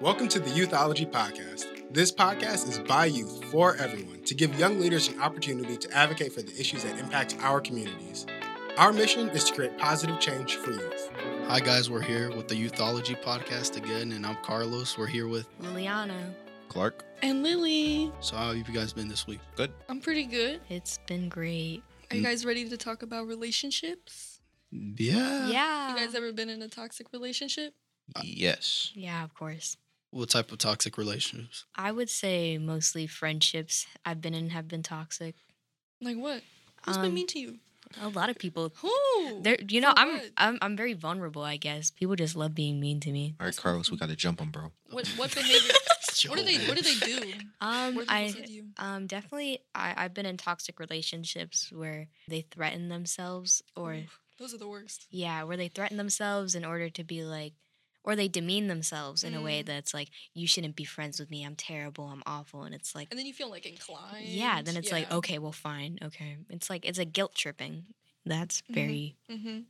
Welcome to the Youthology Podcast. This podcast is by youth for everyone to give young leaders an opportunity to advocate for the issues that impact our communities. Our mission is to create positive change for youth. Hi, guys. We're here with the Youthology podcast again, and I'm Carlos. We're here with. Liliana. Clarke. And Lily. So, how have you guys been this week? Good. I'm pretty good. It's been great. Are you guys ready to talk about relationships? Yeah. Yeah. You guys ever been in a toxic relationship? Yes. yeah, of course. What type of toxic relationships? I would say mostly friendships I've been in have been toxic. Like what? Who's been Um, mean to you? A lot of people. Who? There, you know, I'm. I'm I'm very vulnerable. I guess people just love being mean to me. All right, Carlos, we got to jump him, bro. What what behavior? what do they What do they do? Um, What have I said um definitely I I've been in toxic relationships where they threaten themselves or Oof, those are the worst. yeah, where they threaten themselves in order to be like, or they demean themselves in a way Mm. that's like, you shouldn't be friends with me. I'm terrible. I'm awful. And it's like, And then you feel like inclined. yeah, then it's like, okay, well, fine. Okay. It's like, it's a guilt tripping. That's Mhm. very, Mhm.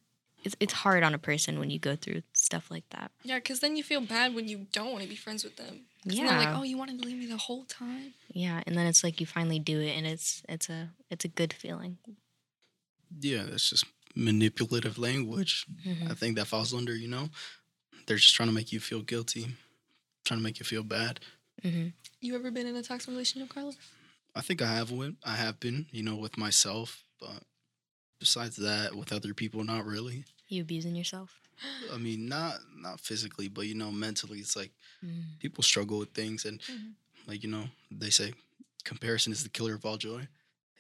it's, it's hard on a person when you go through stuff like that. Yeah, because then you feel bad when you don't want to be friends with them then they're Yeah. like, oh, you wanted to leave me the whole time. Yeah. And then it's like, you finally do it and it's, it's a, it's a good feeling. Yeah, that's just manipulative language. Mhm. I think that falls under, you know, they're just trying to make you feel guilty, trying to make you feel bad. hmm You ever been in a toxic relationship, Carlos? I think I have went. I have been, you know, with myself, but besides that, with other people, not really. You abusing yourself. I mean, not not physically, but you know, mentally, it's like Mm. people struggle with things, and Mhm. like you know, they say comparison is the killer of all joy.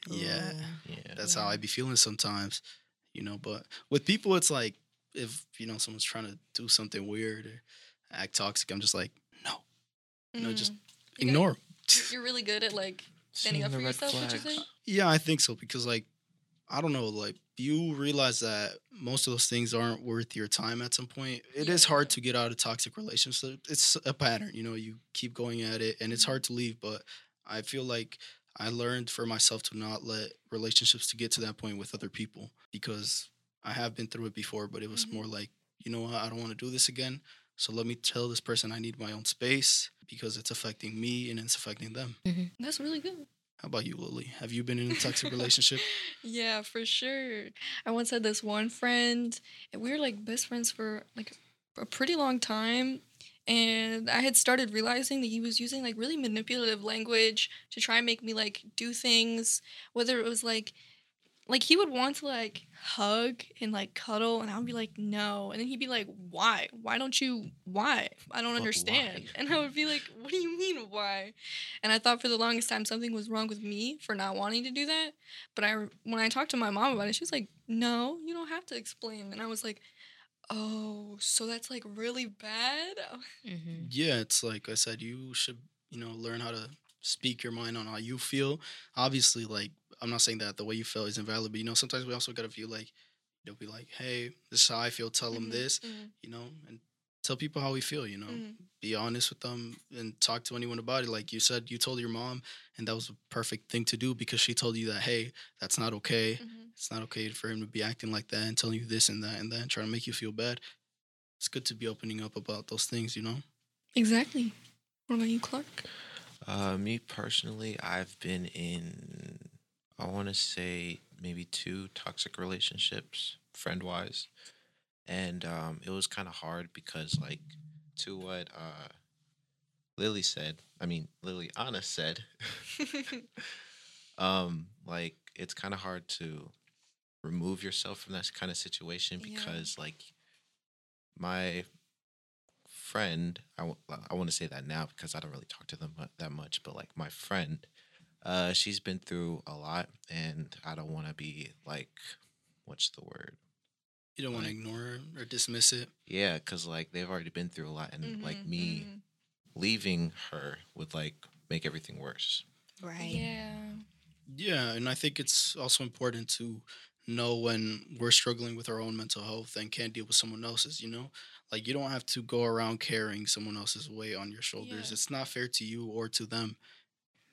Yeah, Yeah. that's how Yeah. I be feeling sometimes, you know. But with people, it's like if you know someone's trying to do something weird or act toxic, I'm just like, no, no, just Mm. You gotta- ignore. 'em. You're- You're really good at like standing Seeing up for yourself, would you say? Yeah, I think so because like I don't know, like you realize that most of those things aren't worth your time at some point. It is hard to get out of toxic relationships. It's a pattern, you know, you keep going at it and it's hard to leave, but I feel like I learned for myself to not let relationships to get to that point with other people because I have been through it before, but it was Mhm. more like, you know what, I don't want to do this again. So let me tell this person I need my own space because it's affecting me and it's affecting them. That's really good. How about you, Lily? Have you been in a toxic relationship? Yeah, for sure. I once had this one friend, and we were like best friends for like a pretty long time. And I had started realizing that he was using like really manipulative language to try and make me like do things, whether it was like, like he would want to like hug and like cuddle, and I would be like, no. And then he'd be like, why? Why don't you? Why? I don't But understand. why? And I would be like, what do you mean, why? And I thought for the longest time something was wrong with me for not wanting to do that. But I, when I talked to my mom about it, she was like, "No, you don't have to explain." And I was like, "Oh, so that's like really bad." hmm yeah, it's like I said, you should, you know, learn how to speak your mind on how you feel. Obviously, like I'm not saying that the way you feel is invalid, but you know, sometimes we also gotta feel like they'll be like, hey, this is how I feel. Tell them Mhm, this, mhm, you know, and tell people how we feel. You know, mhm. be honest with them and talk to anyone about it. Like you said, you told your mom, and that was a perfect thing to do because she told you that, hey, that's not okay. mhm. It's not okay for him to be acting like that and telling you this and that and that and trying to make you feel bad. It's good to be opening up about those things, you know. Exactly. What about you, Clarke? Uh, me personally, I've been in, I want to say maybe two toxic relationships, friend wise. And um, it was kind of hard because, like, to what uh, Lily said, I mean, Liliana said, um, like, it's kind of hard to remove yourself from that kind of situation Yeah. because, like, my friend, I, w- I want to say that now because I don't really talk to them that much, but like my friend, uh, she's been through a lot and I don't want to be like, what's the word? You don't want to Like- ignore or dismiss it. Yeah, because like they've already been through a lot and like Mhm, me mhm. leaving her would like make everything worse. Right. Yeah. Yeah, and I think it's also important to know when we're struggling with our own mental health and can't deal with someone else's, you know? Like you don't have to go around carrying someone else's weight on your shoulders. Yeah. It's not fair to you or to them.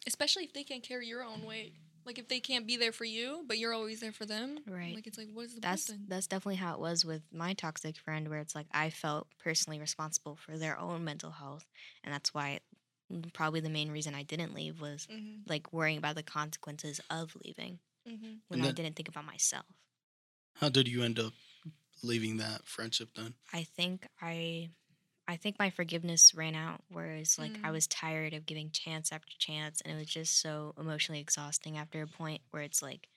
Especially if they can't carry your own weight. Like if they can't be there for you, but you're always there for them. Right. Like it's like what is the that's point then? that's definitely how it was with my toxic friend where it's like I felt personally responsible for their own mental health and that's why probably the main reason I didn't leave was Mm-hmm. like worrying about the consequences of leaving Mm-hmm. when And I didn't think about myself. How did you end up leaving that friendship then? I think I I think my forgiveness ran out whereas like I Mm. was tired of giving chance after chance and it was just so emotionally exhausting after a point where it's like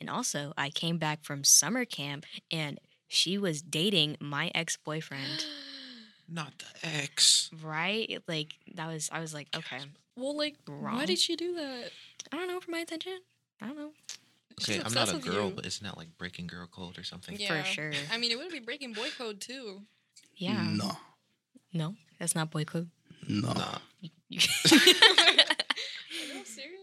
and also I came back from summer camp and she was dating my ex-boyfriend. Not the ex. right? Like that was I was like, okay, well, like why did she do that? I don't know for my attention. I don't know Okay, I'm not a girl, you. but isn't that like breaking girl code or something? Yeah. for sure. I mean, it would be breaking boy code too. Yeah, No. No, that's not boy code. No. Nah. Are serious?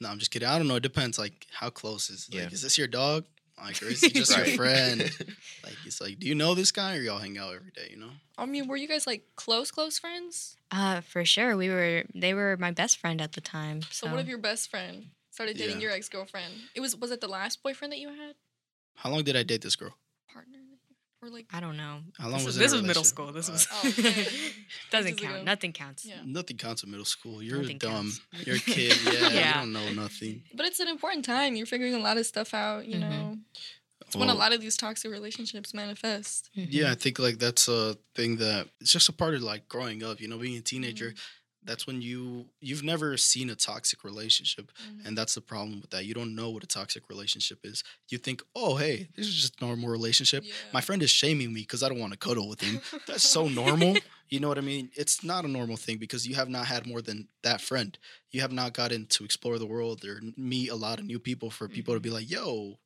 No, I'm just kidding. I don't know. It depends. Like, how close is? Like, Yeah. is this your dog? Like, or is he just Right. your friend? Like, it's like, do you know this guy, or y'all hang out every day? You know? I mean, were you guys like close, close friends? uh, for sure. We were. They were my best friend at the time. So, So, what if your best friend started dating Yeah. your ex girlfriend? It was was it the last boyfriend that you had? How long did I date this girl? Partner? Or like I don't know. How long this was was, this was middle school. This Uh, was Oh, okay. doesn't count. ago. Nothing counts. Yeah. Nothing counts in middle school. You're Nothing dumb. counts. You're a kid. Yeah, Yeah. You don't know nothing. But it's an important time. You're figuring a lot of stuff out, you Mhm. know. It's when a lot of these toxic relationships manifest. Yeah, I think like that's a thing that it's just a part of like growing up. You know, being a teenager. Mm-hmm. That's when you you've never seen a toxic relationship, Mhm. and that's the problem with that. You don't know what a toxic relationship is. You think, oh, hey, this is just normal relationship. My friend is shaming me because I don't want to cuddle with him. That's so normal. You know what I mean? It's not a normal thing because you have not had more than that friend. You have not gotten to explore the world or meet a lot of new people for people to be mm-hmm. like, yo,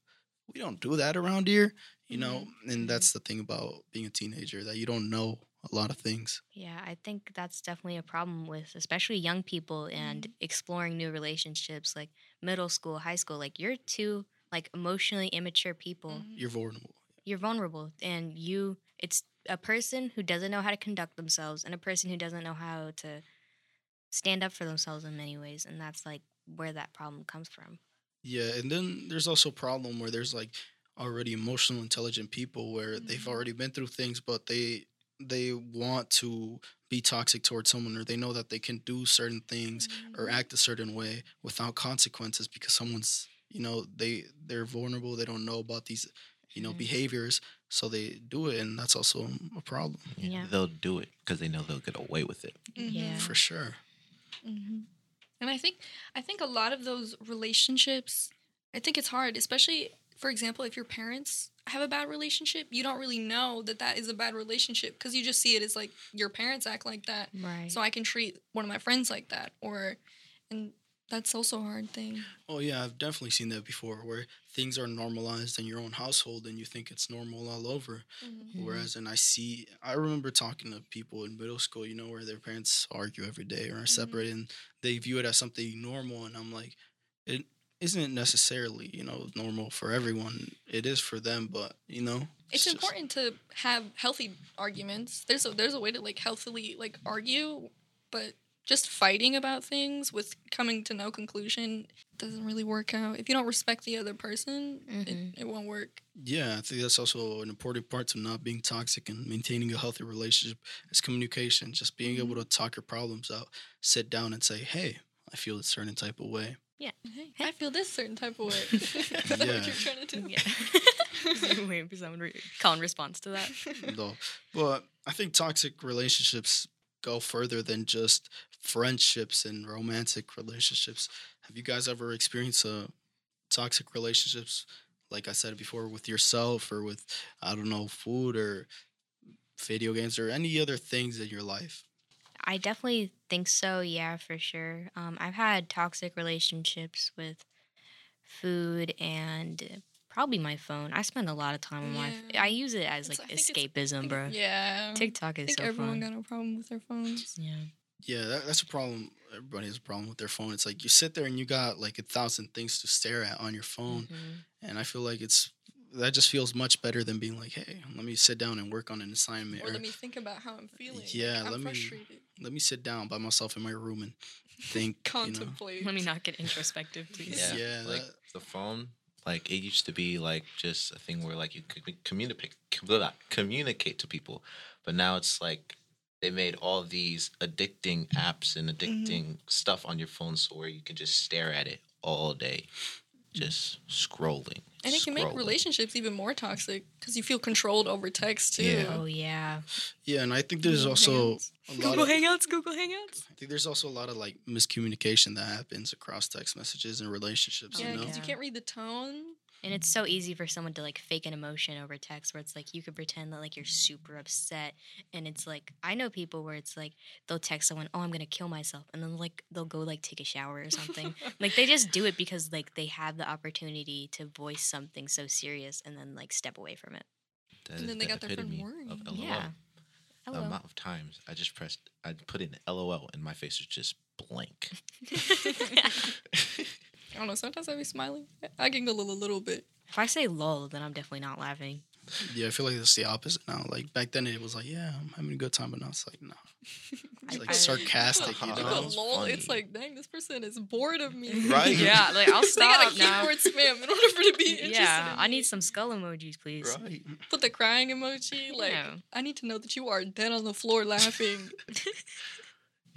we don't do that around here. You know, mm-hmm. and mm-hmm. that's the thing about being a teenager that you don't know a lot of things. Yeah, I think that's definitely a problem with especially young people and exploring new relationships like middle school, high school. Like you're two like emotionally immature people. Mhm. You're vulnerable. You're vulnerable and you it's a person who doesn't know how to conduct themselves and a person who doesn't know how to stand up for themselves in many ways and that's like where that problem comes from. Yeah, and then there's also a problem where there's like already emotional intelligent people where they've Mhm. already been through things but they they want to be toxic towards someone or they know that they can do certain things or Mhm. act a certain way without consequences because someone's you know they they're vulnerable they don't know about these you know Mhm. behaviors so they do it and that's also a problem Yeah. They'll do it because they know they'll get away with it. Yeah. for sure hmm And I think I think a lot of those relationships, I think it's hard, especially for example, if your parents have a bad relationship, you don't really know that that is a bad relationship because you just see it as like your parents act like that, Right. so I can treat one of my friends like that, or and that's also a hard thing. oh yeah i've definitely seen that before where things are normalized in your own household and you think it's normal all over Mhm. Whereas, and I see, I remember talking to people in middle school, you know, where their parents argue every day or are separate, and they view it as something normal. And I'm like, it isn't necessarily, you know, normal for everyone. It is for them, but, you know, It's just- important to have healthy arguments. There's a there's a way to like healthily like argue, but just fighting about things with coming to no conclusion doesn't really work out. If you don't respect the other person, Mhm. it, it won't work. Yeah, I think that's also an important part to not being toxic and maintaining a healthy relationship is communication. Just being able to talk your problems out, sit down and say, hey, I feel a certain type of way. Hey, I feel this certain type of way. Is that Yeah. what you're trying to do? Yeah. Waiting for someone to re- call in response to that. no. But I think toxic relationships go further than just friendships and romantic relationships. Have you guys ever experienced uh, toxic relationships, like I said before, with yourself or with, I don't know, food or video games or any other things in your life? I definitely think so. Yeah, for sure. Um, I've had toxic relationships with food and uh, probably my phone. I spend a lot of time on my. F- Yeah. I use it as like I think it's- escapism, bro. yeah. TikTok I is think so everyone fun. got a problem with their phones. yeah. Yeah, that, that's a problem. Everybody has a problem with their phone. It's like you sit there and you got like a thousand things to stare at on your phone. Mhm. And I feel like it's that just feels much better than being like, hey, let me sit down and work on an assignment. Or Or, let me think about how I'm feeling. Yeah, I'm let me- frustrated. Let me sit down by myself in my room and think. you know. Contemplate. Let me not get introspective, please. Yeah, Yeah, like that- the phone. Like it used to be like just a thing where like you could communicate communicate to people, but now it's like they made all these addicting apps and addicting mm-hmm. stuff on your phone, so where you can just stare at it all day, just scrolling. And it can make relationships even more toxic because you feel controlled over text too. Yeah. Oh yeah. Yeah, and I think there's Google also Hangouts. a lot Google of, Hangouts. Google Hangouts. I think there's also a lot of like miscommunication that happens across text messages and relationships. Yeah, you know, because you can't read the tone. And it's so easy for someone to like fake an emotion over text where it's like you could pretend that like you're super upset and it's like I know people where it's like they'll text someone, "Oh, I'm going to kill myself." And then like they'll go like take a shower or something. like they just do it because like they have the opportunity to voice something so serious and then like step away from it. That And is then they the got their friend epitome worried. of LOL. Yeah. The amount of times I just pressed, I put in LOL and my face was just blank. I don't know. Sometimes I be smiling. I giggle a little bit. if I say lol, then I'm definitely not laughing. yeah, I feel like it's the opposite now. Like back then, it was like, yeah, I'm having a good time, but now it's like, no, it's like I- sarcastic, you You know. was lol, it's like, dang, this person is bored of me. Right. yeah, like I'll They stop got a now. keyboard spam in order for it to be interested. Yeah, in I me. need some skull emojis, please. Right. Put the crying emoji. Like, Yeah. I need to know that you are dead on the floor laughing.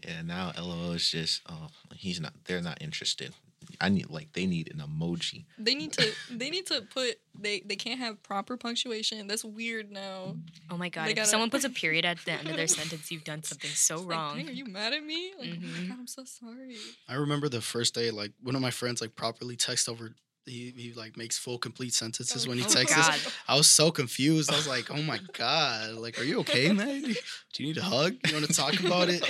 Yeah, now LOL is just, oh, he's not, they're not interested. I need, like, they need an emoji. they need to. They need to put. They they can't have proper punctuation. That's weird now. Oh my god! They If gotta- someone puts a period at the end of their sentence, you've done something so It's like, wrong. dang, are you mad at me? Like, oh Mhm. my god, I'm so sorry. I remember the first day, like one of my friends, like properly text over. He, he like makes full complete sentences when he Oh, texts. God. us. I was so confused. I was like, "Oh my god! Like, are you okay, man? Do you need a hug? You want to talk about it?"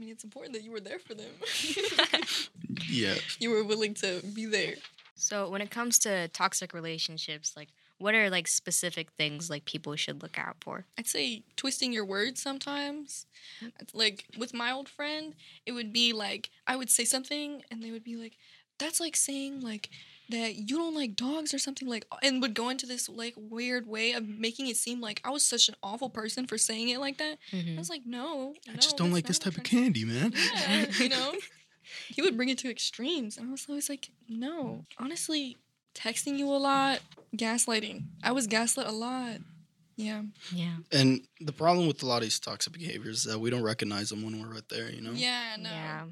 I mean, it's important that you were there for them. Yeah. you were willing to be there. So when it comes to toxic relationships, like what are like specific things like people should look out for? I'd say twisting your words sometimes. Like with my old friend, it would be like I would say something and they would be like, "That's like saying like that you don't like dogs or something like," and would go into this like weird way of making it seem like I was such an awful person for saying it like that. I Mhm. was like, "No, I no, just don't like this type of candy, man. Yeah, you know. He would bring it to extremes, and I was always like, "No, honestly." Texting you a lot, gaslighting. I was gaslit a lot. Yeah. Yeah. And the problem with a lot of these toxic behaviors is that we don't recognize them when we're right there. You know. Yeah, no. Yeah.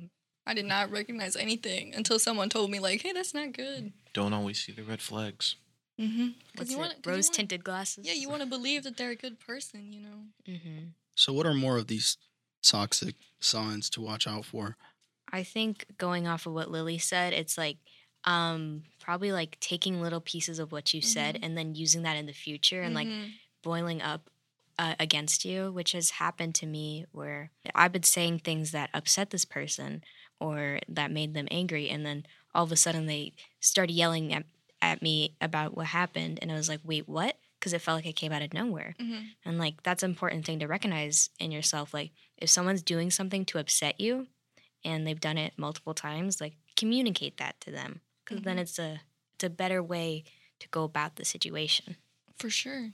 I did not recognize anything until someone told me, like, hey, that's not good. Don't always see the red flags. Mm-hmm. What's you wanna- 'cause you Rose wanna- tinted glasses. Yeah, you want to believe that they're a good person, you know? Mm-hmm. So, what are more of these toxic signs to watch out for? I think going off of what Lily said, it's like um probably like taking little pieces of what you said Mhm. and then using that in the future and like Mhm. boiling up uh, against you, which has happened to me where I've been saying things that upset this person or that made them angry, and then all of a sudden they started yelling at, at me about what happened, and I was like, wait, what? Because it felt like it came out of nowhere. Mhm. And like that's an important thing to recognize in yourself. Like if someone's doing something to upset you and they've done it multiple times, like communicate that to them. because then Mhm. it's a it's a better way to go about the situation. For sure.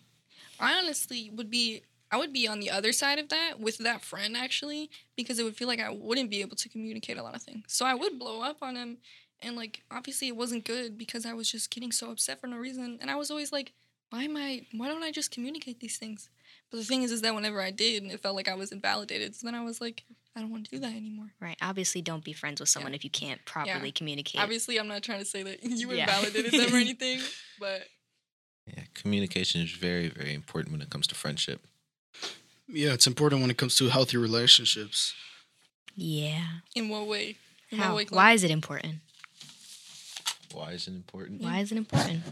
I honestly would be I would be on the other side of that with that friend actually because it would feel like I wouldn't be able to communicate a lot of things. So I would blow up on him and like obviously it wasn't good because I was just getting so upset for no reason and I was always like why am I why don't I just communicate these things? But the thing is is that whenever I did it felt like I was invalidated. So then I was like I don't want to do that anymore. Right. Obviously, don't be friends with someone if you can't properly communicate. Obviously I'm not trying to say that you Yeah. invalidated them or anything, but Yeah, communication is very, very important when it comes to friendship. Yeah, it's important when it comes to healthy relationships. yeah. in what way? In How? what way? Why is it important? Why is it important? Why is it important?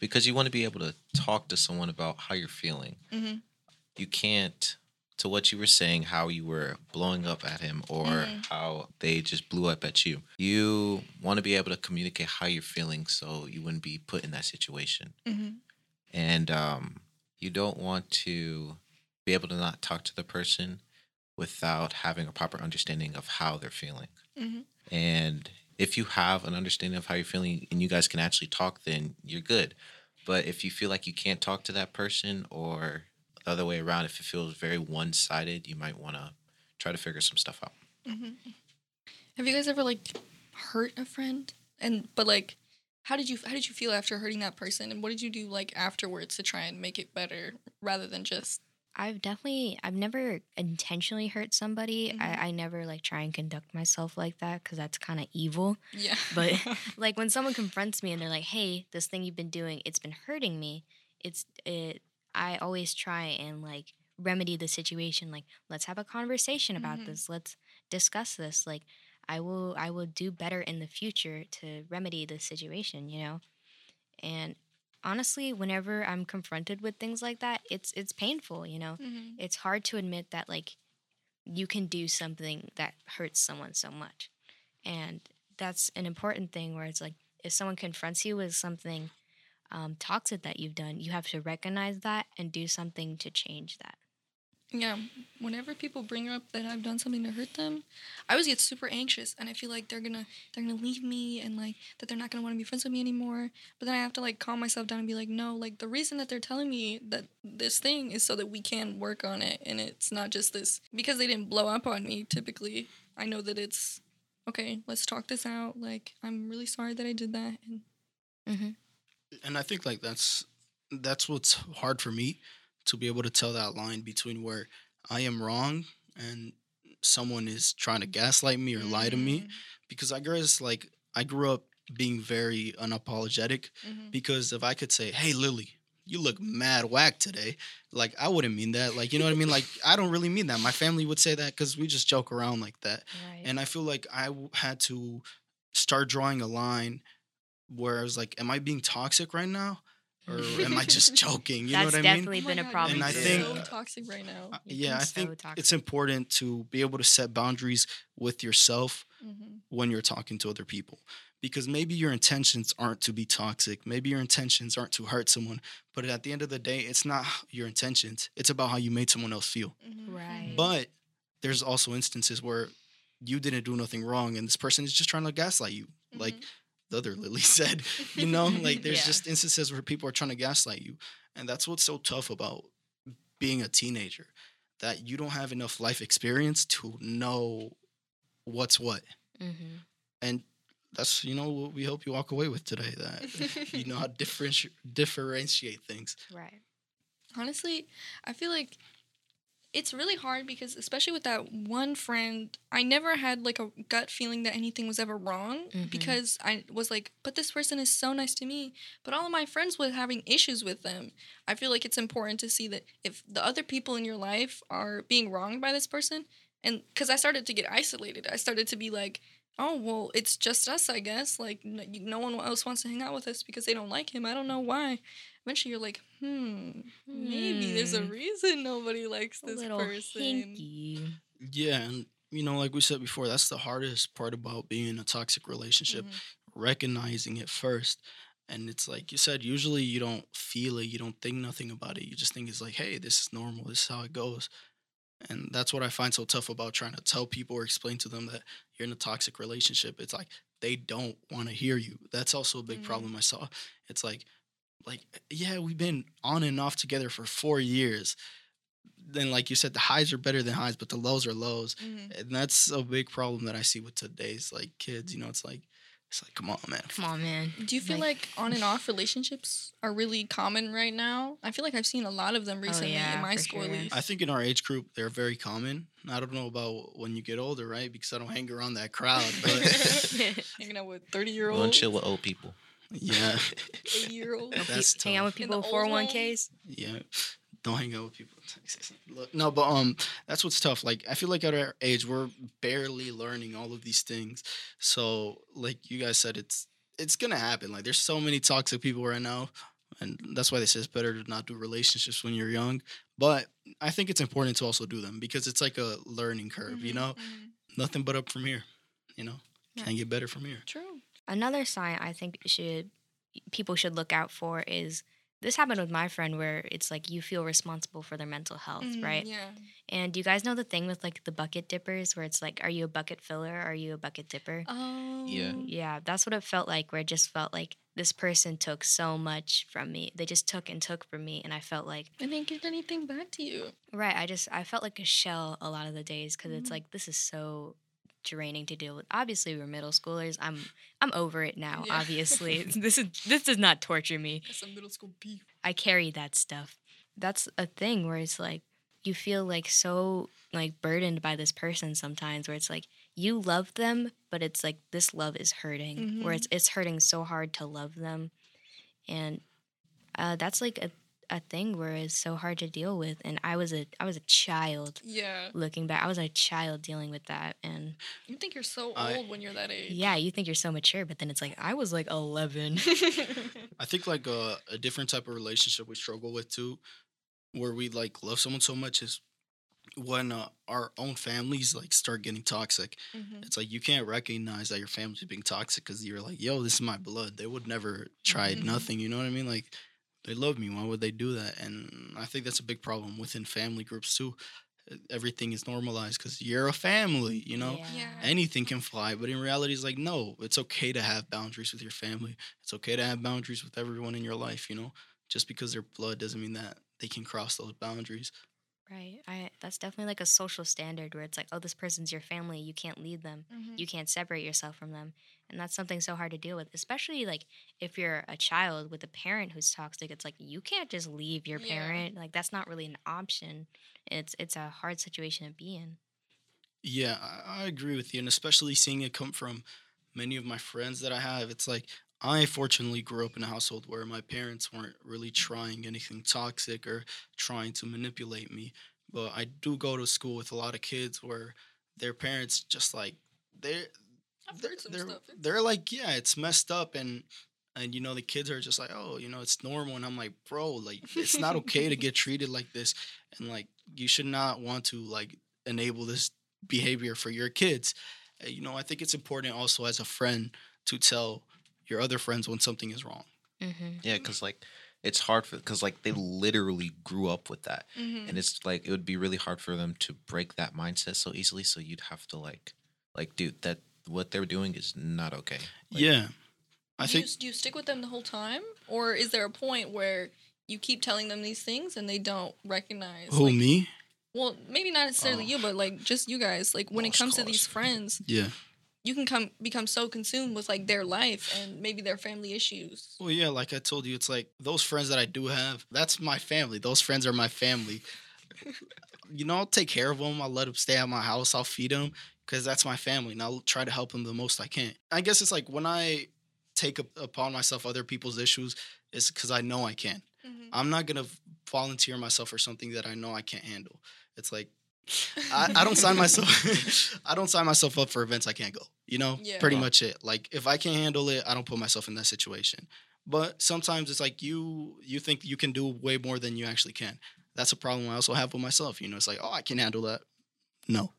Because you want to be able to talk to someone about how you're feeling. Mhm. You can't, to what you were saying, how you were blowing up at him or Mhm. how they just blew up at you. You want to be able to communicate how you're feeling so you wouldn't be put in that situation. Mhm. and um, you don't want to be able to not talk to the person without having a proper understanding of how they're feeling. Mhm. And if you have an understanding of how you're feeling and you guys can actually talk, then you're good. But if you feel like you can't talk to that person or the other way around, if it feels very one sided, you might want to try to figure some stuff out. hmm Have you guys ever like hurt a friend? And but like, how did you how did you feel after hurting that person? And what did you do like afterwards to try and make it better rather than just I've definitely I've never intentionally hurt somebody. Mhm. I, I never like try and conduct myself like that because that's kind of evil. yeah? But like when someone confronts me and they're like, "Hey, this thing you've been doing, it's been hurting me." It's it. I always try and like remedy the situation. Like, let's have a conversation about Mhm. this. Let's discuss this. Like, I will I will do better in the future to remedy the situation. You know, and honestly, whenever I'm confronted with things like that, it's it's painful. You know, Mhm. it's hard to admit that like you can do something that hurts someone so much and that's an important thing where it's like if someone confronts you with something um, toxic that you've done you have to recognize that and do something to change that Yeah, whenever people bring up that I've done something to hurt them, I always get super anxious, and I feel like they're gonna they're gonna leave me, and like that they're not gonna want to be friends with me anymore. But then I have to like calm myself down and be like, no, like the reason that they're telling me that this thing is so that we can work on it, and it's not just this because they didn't blow up on me. Typically, I know that it's okay. Let's talk this out. Like I'm really sorry that I did that, and mm-hmm. and I think like that's that's what's hard for me to be able to tell that line between where I am wrong and someone is trying to gaslight me or lie to me because I guess like I grew up being very unapologetic Mhm. because if I could say, "Hey Lily, you look mad whack today," like I wouldn't mean that. Like you know what I mean? Like I don't really mean that. My family would say that because we just joke around like that. right And I feel like I had to start drawing a line where I was like, am I being toxic right now? Or am I just joking? You know That's what I mean? definitely Oh been a problem And I think- so toxic right now. Uh, yeah, been I so think it's important to be able to set boundaries with yourself Mhm. when you're talking to other people. Because maybe your intentions aren't to be toxic. Maybe your intentions aren't to hurt someone. But at the end of the day, it's not your intentions. It's about how you made someone else feel. Mhm. Right. But there's also instances where you didn't do nothing wrong and this person is just trying to gaslight you. Like Mhm. The other Lily said, you know, like there's Yeah. just instances where people are trying to gaslight you. And that's what's so tough about being a teenager that you don't have enough life experience to know what's what. mm-hmm. And that's, you know, what we hope you walk away with today that you know how to differenti- differentiate things. right Honestly, I feel like it's really hard because especially with that one friend, I never had like a gut feeling that anything was ever wrong Mhm. because I was like, but this person is so nice to me. But all of my friends were having issues with them. I feel like it's important to see that if the other people in your life are being wronged by this person, and because I started to get isolated, I started to be like, oh well, it's just us, I guess. Like no, no one else wants to hang out with us because they don't like him. I don't know why. Eventually, you're like, hmm, maybe there's a Hmm. reason nobody likes a this little person. hinky Yeah. And, you know, like we said before, that's the hardest part about being in a toxic relationship. Mhm. recognizing it first. And it's like you said, usually you don't feel it, you don't think nothing about it. You just think it's like, hey, this is normal, this is how it goes. And that's what I find so tough about trying to tell people or explain to them that you're in a toxic relationship. It's like they don't want to hear you. That's also a big Mhm. problem I saw. It's like, like, yeah, we've been on and off together for four years. Then, like you said, the highs are better than highs, but the lows are lows Mhm. and that's a big problem that I see with today's like kids. You know, it's like it's like, come on, man. come on man Do you feel like, on and off relationships are really common right now? I feel like I've seen a lot of them oh, recently yeah, in my for school. at sure. least. I think in our age group they're very common. I don't know about when you get older, right? Because I don't hang around that crowd, but Hanging out with 30 year olds. Don't olds, chill with old people. yeah, eighty year olds. that's hang out with people the with 401ks Yeah, don't hang out with people. in Texas. Look, no, but um, that's what's tough. Like I feel like at our age we're barely learning all of these things. So like you guys said, it's it's gonna happen. Like there's so many toxic people right now, and that's why they say it's better to not do relationships when you're young. But I think it's important to also do them because it's like a learning curve. You Mhm, know, mhm. nothing but up from here. You know, Yeah. can't get better from here. True. another sign I think should people should look out for is this happened with my friend where it's like you feel responsible for their mental health, Mhm, right? Yeah. And do you guys know the thing with like the bucket dippers where it's like, are you a bucket filler? Or are you a bucket dipper? Oh. Yeah. yeah, that's what it felt like. Where it just felt like this person took so much from me. They just took and took from me, and I felt like I didn't get anything back to you. right. I just I felt like a shell a lot of the days because it's Mhm. like this is so draining to deal with. Obviously, we're middle schoolers. I'm I'm over it now. Yeah. Obviously, this is this does not torture me. That's some middle school beef. I carry that stuff. That's a thing where it's like you feel like so like burdened by this person sometimes where it's like you love them but it's like this love is hurting where it's it's hurting so hard to love them and uh, that's like a, a thing where it's so hard to deal with and I was a I was a child Yeah. looking back I was a child dealing with that and You think you're so I- old when you're that age. yeah you think you're so mature but then it's like I was like 11 I think like a, a different type of relationship we struggle with too, where we like love someone so much is when uh, our own families like start getting toxic. Mhm. It's like you can't recognize that your family's being toxic because you're like, yo, this is my blood. They would never try Mhm. nothing. You know what I mean? Like they love me. Why would they do that? And I think that's a big problem within family groups too. Everything is normalized because you're a family. You know, Yeah. Yeah. anything can fly but in reality it's like no it's okay to have boundaries with your family it's okay to have boundaries with everyone in your life you know just because they're blood doesn't mean that they can cross those boundaries Right. I that's definitely like a social standard where it's like, oh, this person's your family. You can't leave them. Mhm. You can't separate yourself from them. And that's something so hard to deal with, especially like if you're a child with a parent who's toxic. It's like you can't just leave your Yeah. parent. Like that's not really an option. It's it's a hard situation to be in. yeah I, I agree with you and especially seeing it come from many of my friends that i have it's like i fortunately grew up in a household where my parents weren't really trying anything toxic or trying to manipulate me but i do go to school with a lot of kids where their parents just like they're I've they're, heard some they're, stuff. They're like, yeah, it's messed up, and and you know the kids are just like, oh, you know, it's normal, and I'm like, bro, like it's not okay to get treated like this, and like you should not want to like enable this behavior for your kids. Uh, you know, I think it's important also as a friend to tell your other friends when something is wrong. Mm-hmm. Yeah, because like it's hard for because like they literally grew up with that, Mhm. and it's like it would be really hard for them to break that mindset so easily. So you'd have to like, like, dude, that what they're doing is not okay. Like, yeah, I do, think you, do you stick with them the whole time, or is there a point where you keep telling them these things and they don't recognize? who like- me? Well, maybe not necessarily Oh. you, but like just you guys. Like when it Lost comes to these friends, Yeah. you can come become so consumed with like their life and maybe their family issues. Well, yeah, like I told you, it's like those friends that I do have, that's my family. Those friends are my family. you know, I'll take care of them. I'll let them stay at my house. I'll feed them because that's my family. And I'll try to help them the most I can. I guess it's like when I take up upon myself other people's issues, it's because I know I can. Mhm. I'm not going to volunteer myself for something that I know I can't handle. It's like, I, I don't sign myself I don't sign myself up for events I can't go. You know, Yeah. pretty much it. Like if I can't handle it, I don't put myself in that situation. But sometimes it's like you you think you can do way more than you actually can. That's a problem I also have with myself. You know, it's like, oh, I can handle that. No.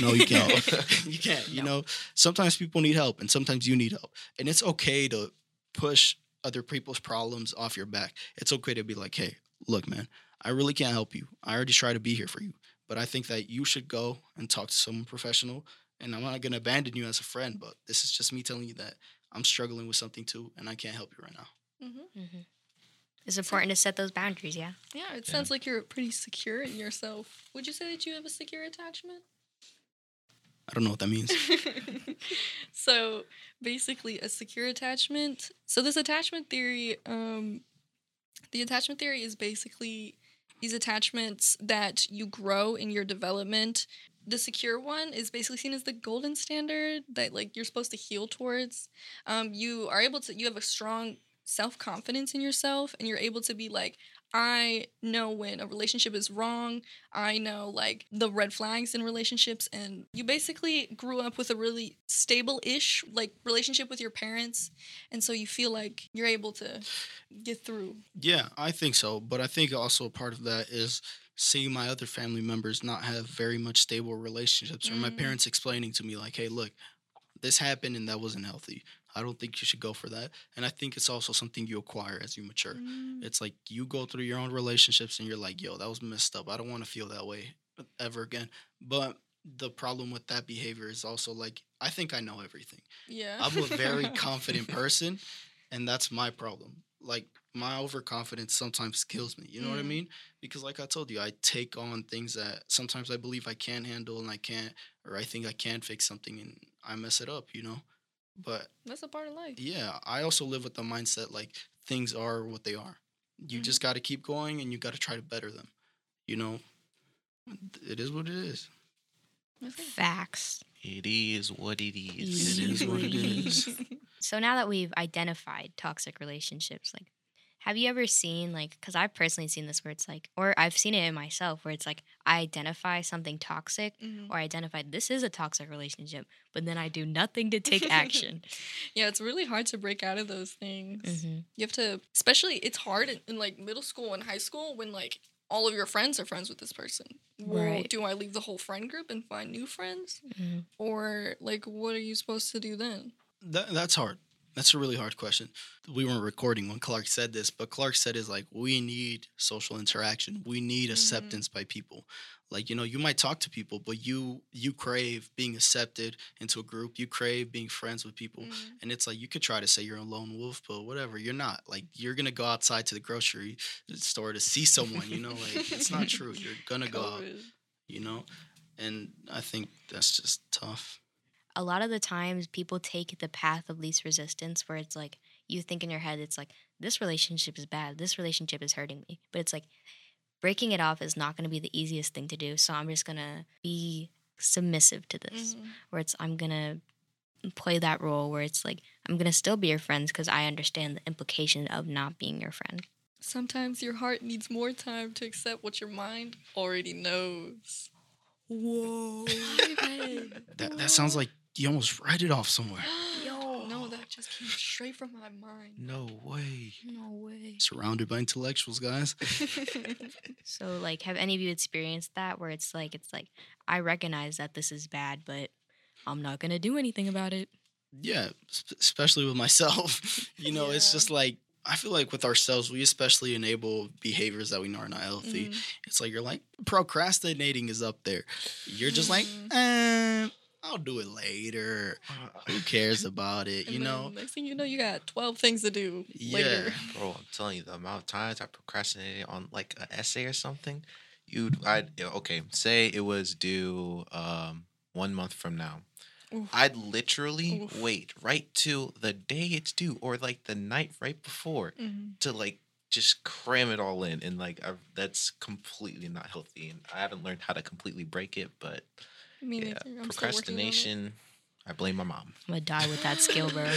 No, you can't. you can't. You know, sometimes people need help and sometimes you need help. And it's okay to push other people's problems off your back. It's okay to be like, hey, look, man, I really can't help you. I already try to be here for you. But I think that you should go and talk to someone professional. And I'm not going to abandon you as a friend, but this is just me telling you that I'm struggling with something too, and I can't help you right now. hmm Mm-hmm. It's important to set those boundaries. Yeah. Yeah, it Yeah. sounds like you're pretty secure in yourself. Would you say that you have a secure attachment? I don't know what that means. so basically a secure attachment so this attachment theory um the attachment theory is basically these attachments that you grow in your development the secure one is basically seen as the golden standard that like you're supposed to heal towards um you are able to you have a strong self-confidence in yourself and you're able to be like i know when a relationship is wrong I know like the red flags in relationships, and you basically grew up with a really stable ish like relationship with your parents, and so you feel like you're able to get through. Yeah, I think so. But I think also part of that is seeing my other family members not have very much stable relationships or my Mm. parents explaining to me, like, hey, look, this happened and that wasn't healthy. I don't think you should go for that. And I think it's also something you acquire as you mature. Mm. It's like you go through your own relationships and you're like, yo, that was messed up. I don't want to feel that way ever again. But the problem with that behavior is also like, I think I know everything. Yeah. I'm a very confident person. and that's my problem. Like my overconfidence sometimes kills me. You know what I Mm. mean? Because like I told you, I take on things that sometimes I believe I can't handle and I can't, or I think I can fix something and I mess it up. You know, but That's a part of life. yeah, I also live with the mindset like things are what they are. You Mhm. just got to keep going and you got to try to better them. You know, it is what it is. Facts. It is what it is. It is what it is. So now that we've identified toxic relationships, like, have you ever seen like? Because I've personally seen this where it's like, or I've seen it in myself where it's like I identify something toxic Mhm. or I identify this is a toxic relationship, but then I do nothing to take action. Yeah, it's really hard to break out of those things. hmm You have to, especially it's hard in, in like middle school and high school when like all of your friends are friends with this person. Well, Right. do I leave the whole friend group and find new friends, hmm or like what are you supposed to do then? That, that's hard. That's a really hard question. We weren't recording when Clarke said this, but Clarke said is like we need social interaction. We need Mhm. acceptance by people. Like you know, you might talk to people, but you you crave being accepted into a group. You crave being friends with people, Mhm. and it's like you could try to say you're a lone wolf, but whatever. You're not. Like you're gonna go outside to the grocery store to see someone. You know, like it's not true. You're gonna go out. You know, and I think that's just tough. A lot of the times people take the path of least resistance where it's like you think in your head it's like this relationship is bad. This relationship is hurting me. But it's like breaking it off is not going to be the easiest thing to do so i'm just going to be submissive to this. Mhm. where it's i'm going to play that role where it's like i'm going to still be your friends because i understand the implication of not being your friend. Sometimes your heart needs more time to accept what your mind already knows. whoa. That that sounds like you almost write it off somewhere. Yo, no, that just came straight from my mind. No way. no way Surrounded by intellectuals, guys. So like have any of you experienced that where it's like it's like I recognize that this is bad but I'm not going to do anything about it. Yeah, sp- especially with myself. you know, it's just like I feel like with ourselves, we especially enable behaviors that we know are not healthy. Mhm. It's like you're like procrastinating is up there. You're just like, Mhm. eh, I'll do it later. Who cares about it? You know? next thing you know, you got twelve things to do Yeah. later. Bro, I'm telling you, the amount of times I procrastinated on like an essay or something, you'd I'd okay, say it was due um one month from now. Oof. I'd literally Oof. wait right till the day it's due or like the night right before Mhm. to like just cram it all in and like i that's completely not healthy and I haven't learned how to completely break it but Me yeah, neither. I'm still on it. procrastination I blame my mom. I'm going to die with that skill, bro.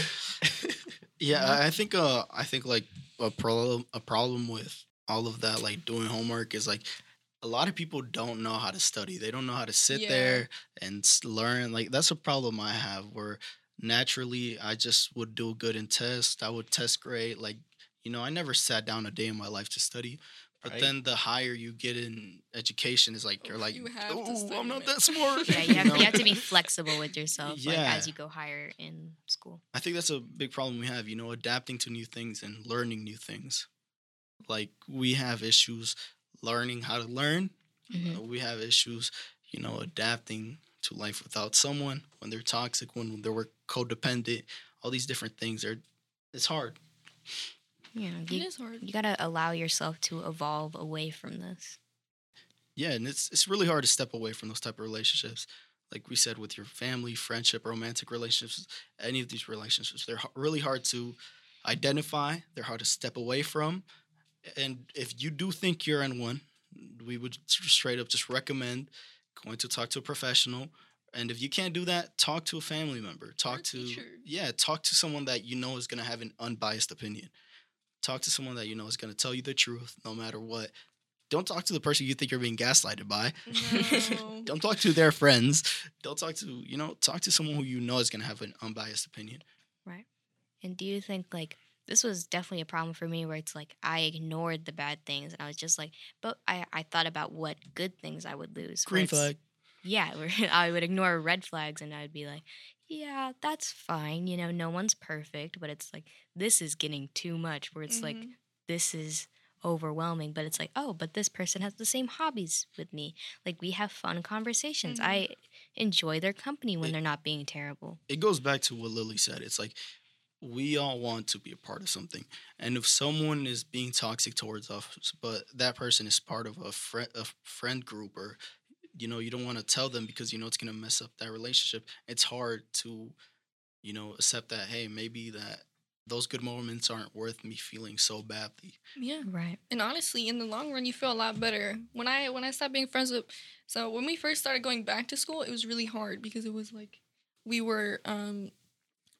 Yeah, I- I think uh I think like a problem a problem with all of that like doing homework is like a lot of people don't know how to study. They don't know how to sit Yeah. there and learn. Like that's a problem I have where naturally I just would do good in tests. I would test great. Like, you know, I never sat down a day in my life to study. But Right. then the higher you get in education is like you're Oh, like, you have to oh, I'm not man." that smart. Yeah, you have, you have to be flexible with yourself like, Yeah. as you go higher in school. I think that's a big problem we have, you know, adapting to new things and learning new things. Like we have issues learning how to learn. Mhm. Uh, we have issues, you know, adapting to life without someone when they're toxic, when they're codependent, all these different things are it's hard. Yeah, It you, is hard. you got to allow yourself to evolve away from this. Yeah, and it's it's really hard to step away from those type of relationships. Like we said with your family, friendship, romantic relationships, any of these relationships, they're really hard to identify, they're hard to step away from. And if you do think you're in one, we would straight up just recommend going to talk to a professional. And if you can't do that, talk to a family member. Talk a to teacher. yeah, talk to someone that you know is going to have an unbiased opinion. Talk to someone that you know is going to tell you the truth no matter what. Don't talk to the person you think you're being gaslighted by. No. Don't talk to their friends. Don't talk to, you know, talk to someone who you know is going to have an unbiased opinion. Right. And do you think like this was definitely a problem for me where it's like I ignored the bad things and I was just like, but I, I thought about what good things I would lose. Green flag. Yeah, I would ignore red flags and I'd be like, yeah, that's fine. You know, no one's perfect, but it's like, this is getting too much where it's like, Mhm. this is overwhelming. But it's like, oh, but this person has the same hobbies with me. Like, we have fun conversations. Mhm. I enjoy their company when It- they're not being terrible. It goes back to what Lily said. It's like we all want to be a part of something. And if someone is being toxic towards us, but that person is part of a friend a friend group or you know, you don't want to tell them because you know it's going to mess up that relationship. It's hard to you know, accept that hey, maybe that those good moments aren't worth me feeling so badly. Yeah. Right. And honestly, in the long run, you feel a lot better. When I when I stopped being friends with, so when we first started going back to school, it was really hard because it was like we were um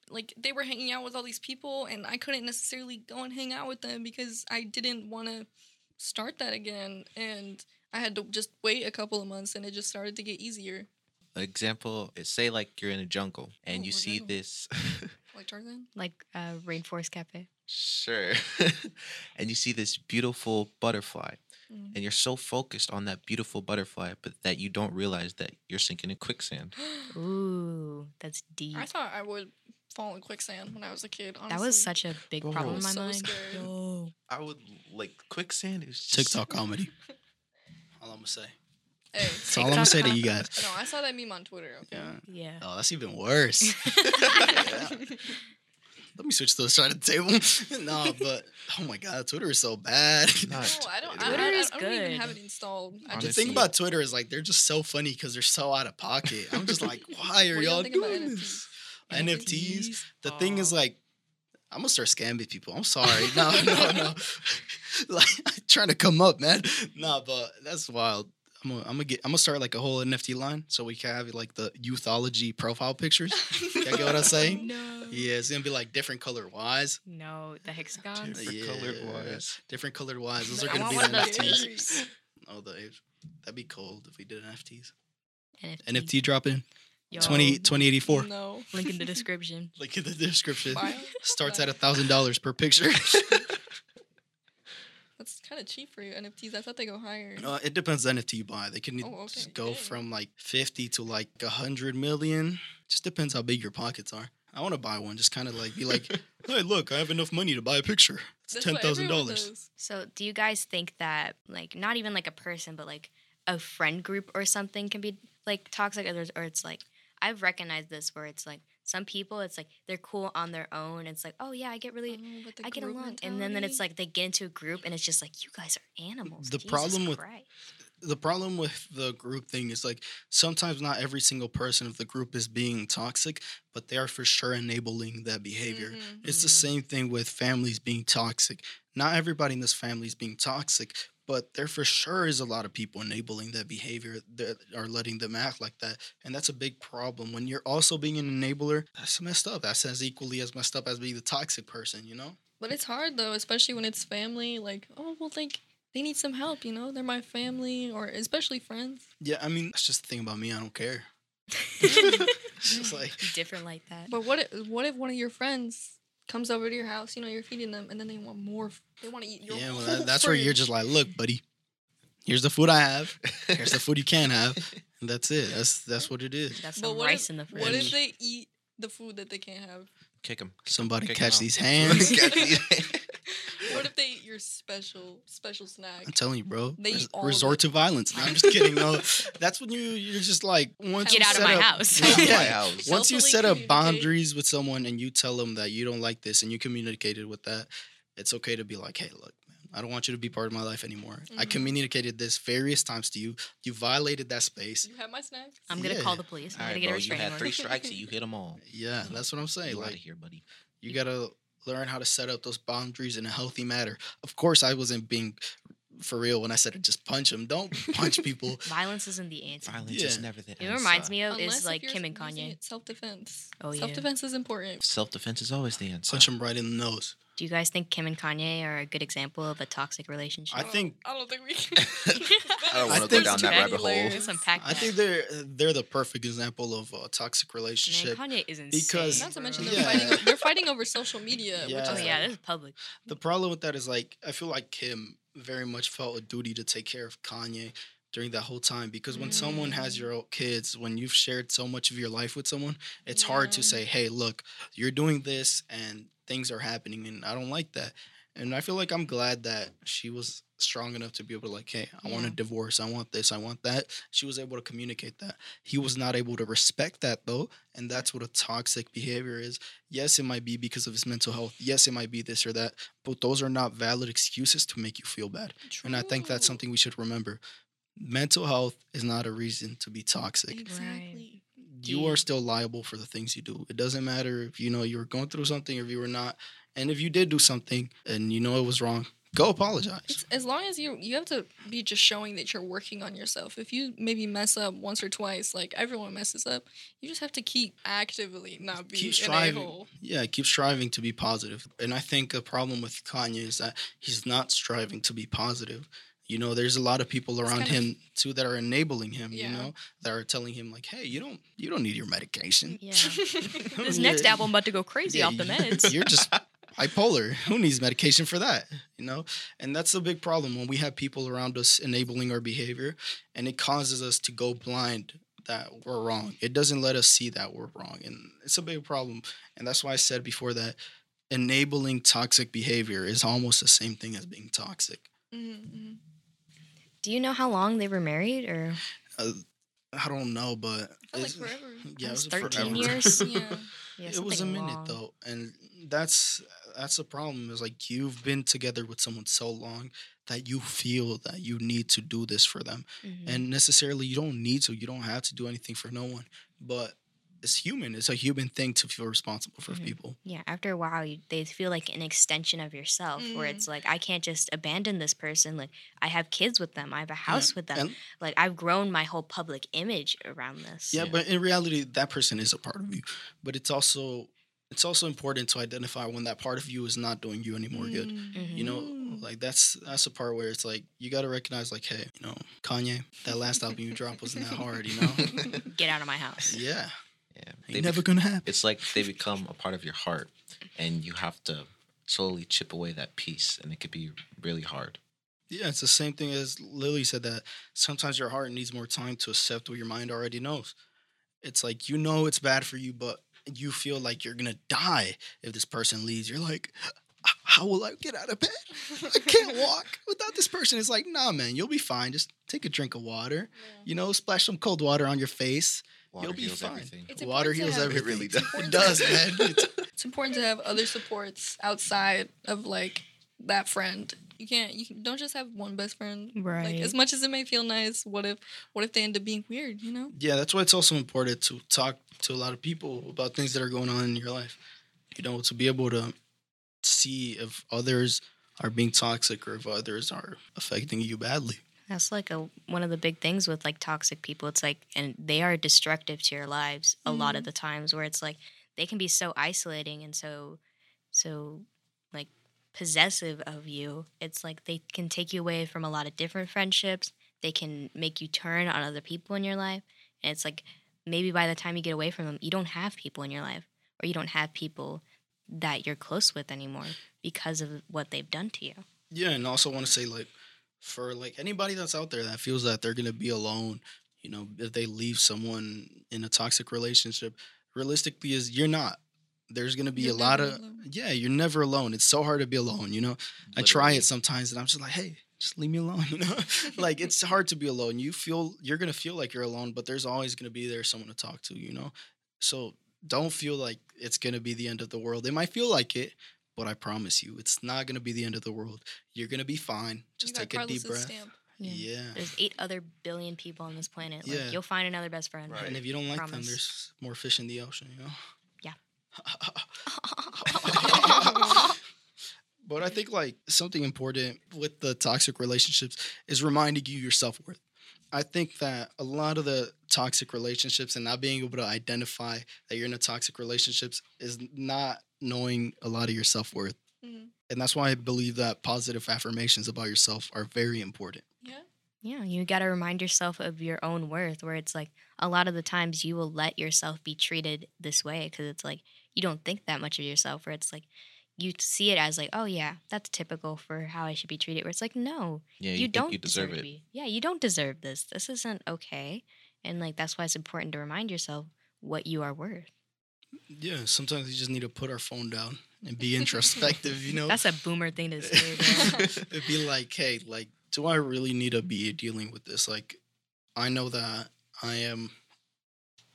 like they were hanging out with all these people, and I couldn't necessarily go and hang out with them because I didn't want to start that again, and I had to just wait a couple of months, and it just started to get easier. Example, is say like you're in a jungle and Oh, you see jungle. this Like Tarzan. Like uh, Rainforest Cafe. sure and you see this beautiful butterfly Mm. and you're so focused on that beautiful butterfly but that you don't realize that you're sinking in quicksand. Ooh, that's deep. I thought I would fall in quicksand when I was a kid. Honestly. that was such a big Bro. problem in my So mind. scared. I would like quicksand is just TikTok comedy. All I'm gonna say. Hey, That's all I'm gonna say to you guys. no, I saw that meme on Twitter. Okay. Yeah. Yeah. Oh, that's even worse. Let me switch to the side of the table. no, but oh my god, Twitter is so bad. No, I don't. Twitter I, I, is I don't even have it installed. I the thing about. Twitter is like they're just so funny because they're so out of pocket. I'm just like, why are What y'all think about doing NFTs? this? NFTs. The thing is like, I'm gonna start scamming people. I'm sorry. No, no, no. like trying to come up, man. No, but that's wild. I'm gonna, I'm gonna get. I'm gonna start like a whole NFT line so we can have like the youthology profile pictures. Y'all get what I'm saying? No. Yeah, it's gonna be like different colored wise. No, the hexagons. Different colored Yeah. wires. different colored Y's. Those are gonna be the of those NFTs. Oh, the apes. That'd be cold if we did NFTs. NFT. NFT drop in Yo, 20, 2084. No. Link in the description. Link in the description. Bio? Starts at a thousand dollars per picture. That's kind of cheap for you NFTs. I thought they go higher. Uh, it depends on the NFT you buy. They can Oh, okay. just go Dang. from like 50 to like a 100 million. Just depends how big your pockets are. I want to buy one. Just kind of like be like, hey, look, I have enough money to buy a picture. It's That's ten what thousand everyone dollars. So, do you guys think that, like, not even like a person, but like a friend group or something can be like toxic, or, there's- or it's like, I've recognized this where it's like some people, it's like they're cool on their own. It's like, oh yeah, I get really, Oh, I get group along, and then then it's like they get into a group, and it's just like you guys are animals. The Jesus problem with- Christ. The problem with the group thing is like sometimes not every single person of the group is being toxic, but they are for sure enabling that behavior. Mhm. It's the Mm. same thing with families being toxic. Not everybody in this family is being toxic, but there for sure is a lot of people enabling that behavior that are letting them act like that. And that's a big problem. When you're also being an enabler, that's messed up. That's as equally as messed up as being the toxic person, you know? But it's hard though, especially when it's family. Like, oh well, like they need some help. You know, they're my family, or especially friends. Yeah, I mean, that's just the thing about me. I don't care. it's just like, different like that. But what if what if one of your friends comes over to your house? You know, you're feeding them, and then they want more. They want to eat your yeah, well, that, that's where you're just like, look, buddy, here's the food I have. Here's the food you can have. And that's it. That's that's what it is. That's But some what rice if, in the fridge. What if they eat the food that they can't have? Kick them. Somebody Kick 'em catch out. these hands. Catch these- What if they eat your special special snack? I'm telling you, bro. They res- eat all of resort to violence. No, I'm just kidding. No, that's when you you're just like once Get you out of set my up- house. Out of my house. Once you set up boundaries with someone and you tell them that you don't like this and you communicated with that, it's okay to be like, hey, look, man, I don't want you to be part of my life anymore. I Mhm. communicated this various times to you. You violated that space. You have my snacks. I'm gonna Yeah. call the police. I'm All gonna right, get a bro. You restraining had three strikes and you hit them all. Yeah, that's what I'm saying. You out Like of here, buddy. you gotta learn how to set up those boundaries in a healthy manner. Of course, I wasn't being for real when I said just punch them. Don't punch people. Violence isn't the answer. Violence Yeah. is never the answer. It reminds me of Unless is like Kim and Kanye. Self-defense. Oh, yeah. Self-defense is important. Self defense is always the answer. punch them right in the nose. Do you guys think Kim and Kanye are a good example of a toxic relationship? I oh, think I don't think we can. I don't want to go think- down that rabbit hole. I that. think they're they're the perfect example of a toxic Man, relationship. Kanye is insane. because- Not to mention they're Yeah. fighting. They're fighting over social media. Which Yeah. Oh is yeah, like- this is public. The problem with that is like I feel like Kim very much felt a duty to take care of Kanye during that whole time because when someone has Mm. your kids, when you've shared so much of your life with someone, it's hard to say, "Hey, look, you're doing this and things are happening and I don't like that." And I feel like I'm glad that she was strong enough to be able to like, hey, I want a divorce, I want this, I want that. She was able to communicate that. He was not able to respect that though, and that's what a toxic behavior is. Yes, it might be because of his mental health. Yes, it might be this or that, but those are not valid excuses to make you feel bad. And I think that's something we should remember. Mental health is not a reason to be toxic. Exactly. You are still liable for the things you do. It doesn't matter if you know you were going through something or if you were not. And if you did do something and you know it was wrong, go apologize. It's, as long as you you have to be just showing that you're working on yourself. If you maybe mess up once or twice, like everyone messes up, you just have to keep actively not be Keep an striving. a-hole. Yeah, keep striving to be positive. And I think a problem with Kanye is that he's not striving to be positive. You know, there's a lot of people around kind of- him too that are enabling him, Yeah. you know, that are telling him like, "Hey, you don't you don't need your medication." Yeah. This Yeah. next album about to go crazy Yeah, off the meds. You're just bipolar. Who needs medication for that? You know? And that's a big problem when we have people around us enabling our behavior and it causes us to go blind that we're wrong. It doesn't let us see that we're wrong. And it's a big problem. And that's why I said before that enabling toxic behavior is almost the same thing as being toxic. Mhm, Do you know how long they were married or Uh, I don't know, but mhm. Felt like forever. yeah, it was 13 forever. years? yeah. yeah, it was a minute long. though and that's that's the problem is like you've been together with someone so long that you feel that you need to do this for them Mhm. and necessarily you don't need to you don't have to do anything for no one but it's human it's a human thing to feel responsible for Mhm. people Yeah, after a while, you, they feel like an extension of yourself, where Mm. it's like I can't just abandon this person. Like I have kids with them, I have a house with them. and like I've grown my whole public image around this. yeah, Yeah. but in reality that person is a part of you but it's also it's also important to identify when that part of you is not doing you anymore good. Mm. you know like that's that's the part where it's like you got to recognize like hey you know kanye that last album you dropped wasn't that hard you know? Get out of my house. yeah. Yeah, ain't they never bec- gonna happen. it's like they become a part of your heart, and you have to slowly chip away that piece, and it could be really hard. yeah it's the same thing as Lilli said that sometimes your heart needs more time to accept what your mind already knows. It's like you know it's bad for you but you feel like you're gonna die if this person leaves you're like how will i get out of bed i can't walk without this person it's like nah man you'll be fine just take a drink of water you know splash some cold water on your face Water You'll be heals fine. everything. It's water heals have- everything really does. it does man It's- It's important to have other supports outside of like that friend. You can't. You can, don't just have one best friend. right Like as much as it may feel nice, what if what if they end up being weird? You know. Yeah, that's why it's also important to talk to a lot of people about things that are going on in your life. You know, to be able to see if others are being toxic or if others are affecting you badly. That's like a one of the big things with like toxic people. It's like and they are destructive to your lives a lot of mm-hmm. the times where it's like they can be so isolating and so so like possessive of you. It's like they can take you away from a lot of different friendships. They can make you turn on other people in your life. And it's like maybe by the time you get away from them, you don't have people in your life or you don't have people that you're close with anymore because of what they've done to you. Yeah, and also want to say like for like anybody that's out there that feels that they're gonna be alone, you know, if they leave someone in a toxic relationship, realistically is you're not. There's gonna be You're a lot of alone. yeah, you're never alone. It's so hard to be alone, you know. I try it sometimes and I'm just like, hey, just leave me alone, you know? like it's hard to be alone. You feel you're gonna feel like you're alone, but there's always gonna be there someone to talk to, you know? So don't feel like it's gonna be the end of the world. It might feel like it, but I promise you, it's not gonna be the end of the world. You're gonna be fine. Just You got take a deep breath. Stamp. Yeah. There's eight other billion people on this planet. Like Yeah. you'll find another best friend. Right. And if you don't like them, there's more fish in the ocean, you know? Yeah. but I think like something important with the toxic relationships is reminding you your self worth. I think that a lot of the toxic relationships and not being able to identify that you're in a toxic relationships is not knowing a lot of your self worth. Mhm. And that's why I believe that positive affirmations about yourself are very important. Yeah. Yeah, you got to remind yourself of your own worth, where it's like a lot of the times you will let yourself be treated this way because it's like you don't think that much of yourself, where it's like you see it as like, oh, yeah, that's typical for how I should be treated. Where it's like, no, Yeah, you, you, don't you deserve to it. be. Yeah, you don't deserve this. This isn't okay. And like that's why it's important to remind yourself what you are worth. Yeah, sometimes we just need to put our phone down and be introspective, you know? That's a boomer thing to say. It'd be like, hey, like, do I really need to be dealing with this? Like, I know that I am,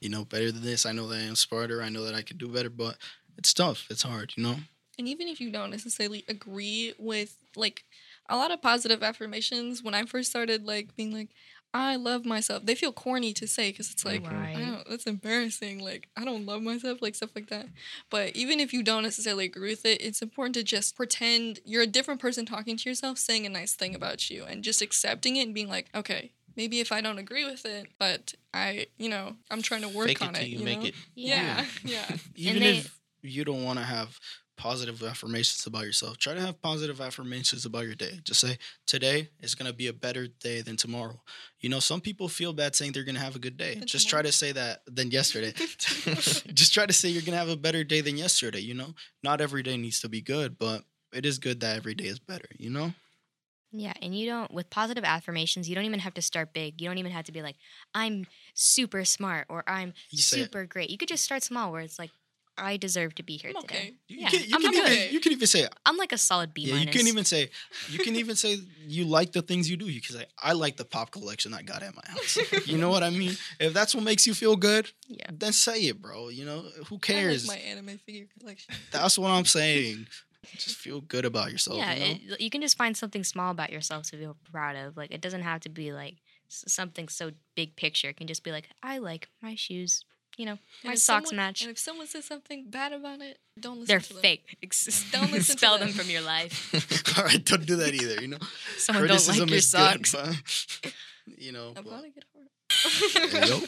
you know, better than this. I know that I am smarter. I know that I could do better, but it's tough. It's hard, you know? And even if you don't necessarily agree with like a lot of positive affirmations, when I first started like being like, I love myself, they feel corny to say because it's like, I Right. don't, that's embarrassing. Like, I don't love myself, like stuff like that. But even if you don't necessarily agree with it, it's important to just pretend you're a different person talking to yourself, saying a nice thing about you, and just accepting it and being like, okay, maybe if I don't agree with it, but I, you know, I'm trying to work Fake on it it. you, you make know? it. Yeah, yeah. Even they- if you don't want to have positive affirmations about yourself, try to have positive affirmations about your day. Just say, today is going to be a better day than tomorrow. You know, some people feel bad saying they're going to have a good day. Than Just try to say that than yesterday. Just try to say you're going to have a better day than yesterday. You know, not every day needs to be good, but it is good that every day is better, you know? Yeah, and you don't with positive affirmations, you don't even have to start big. You don't even have to be like, I'm super smart or I'm say it. super great. You could just start small where it's like, I deserve to be here I'm today. okay. You, Yeah, can, you, I'm can good. even, you can even say, I'm like a solid B yeah, minus. you can even say, you can even say you like the things you do. You can say, I like the pop collection I got at my house. you know what I mean? If that's what makes you feel good, yeah. then say it, bro. You know, who I cares? like my anime figure collection. That's what I'm saying. Just feel good about yourself. yeah, you know? it, you can just find something small about yourself to feel proud of. Like it doesn't have to be like something so big picture. It can just be like, I like my shoes. You know, And my socks someone- match. And if someone says something bad about it, don't listen They're to them. fake. Ex- Don't listen to Expel them them. from your life. All right, don't do that either. You know, Someone don't like your is socks. good, but you know. I'm but- gonna get hard. Hey, yo.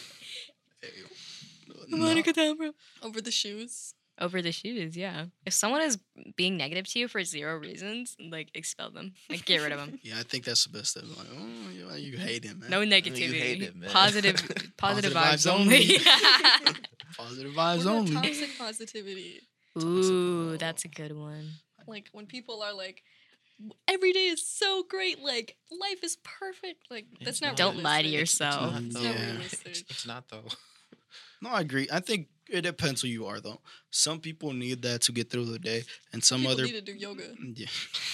Hey, yo. No. Over the shoes. Over the shoes, yeah. If someone is being negative to you for zero reasons, like expel them, like get rid of them. Yeah, I think that's the best step. Like, oh, you, you hate him, man. No you negativity. hate it, man. Positive, positive, Positive vibes, vibes only. Positive vibes about only. toxic positivity? Ooh, that's a good one. Like when people are like, every day is so great. Like life is perfect. Like It's that's not. not. Don't lie to yourself. It's not, Yeah. though. It's not realistic. It's, it's not though. No, I agree. I think it depends who you are, though. Some people need that to get through the day, and some People other. need to do yoga. Yeah.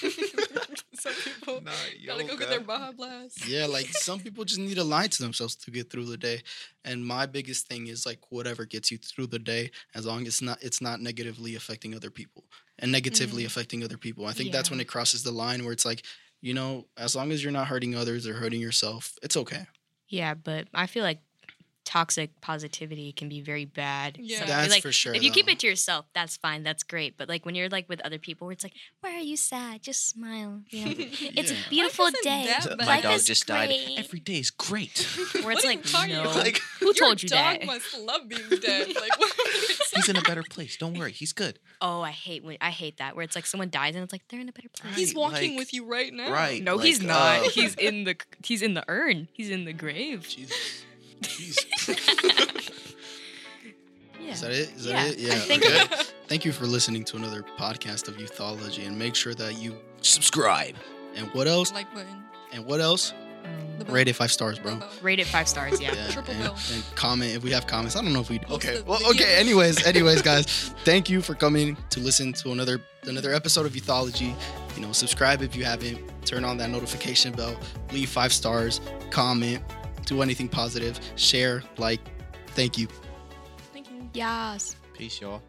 Some people Nah, gotta go get their Baja Blast. yeah, like some people just need to lie to themselves to get through the day. And my biggest thing is like whatever gets you through the day, as long as it's not it's not negatively affecting other people and negatively Mhm. affecting other people. I think that's when it crosses the line where it's like, you know, as long as you're not hurting others or hurting yourself, it's okay. Yeah, but I feel like toxic positivity can be very bad. Yeah. So, That's like, for sure. If you keep it to yourself, that's fine. That's great. But like when you're like with other people, where it's like, why are you sad? Just smile. You know, it's Yeah. a beautiful wasn't day. My Life dog is just died. Every day is great. Where it's What are you like, no. like Who Your told you that? Your dog that? must love being dead. Like what? he's in a better place. Don't worry, he's good. Oh, I hate when I hate that. Where it's like someone dies and it's like they're in a better place. He's walking like- with you right now. Right. No, like, he's not. uh, he's in the he's in the urn. He's in the grave. Jesus. Jesus. Yeah. Is that it? Is Yeah, that it? Yeah. I think- okay. Thank you for listening to another podcast of Youthology, and make sure that you subscribe. And what else? Like button. And what else? Um, Rate it five stars, bro. Rate it five stars. Yeah. Yeah, Triple and, bill. and comment if we have comments. I don't know if we. do. Okay. Well, okay. Anyways, anyways, guys, thank you for coming to listen to another another episode of Youthology. You know, subscribe if you haven't. Turn on that notification bell. Leave five stars. Comment. Do anything positive. Share. Like. Thank you. Thank you. Yes. Peace, y'all.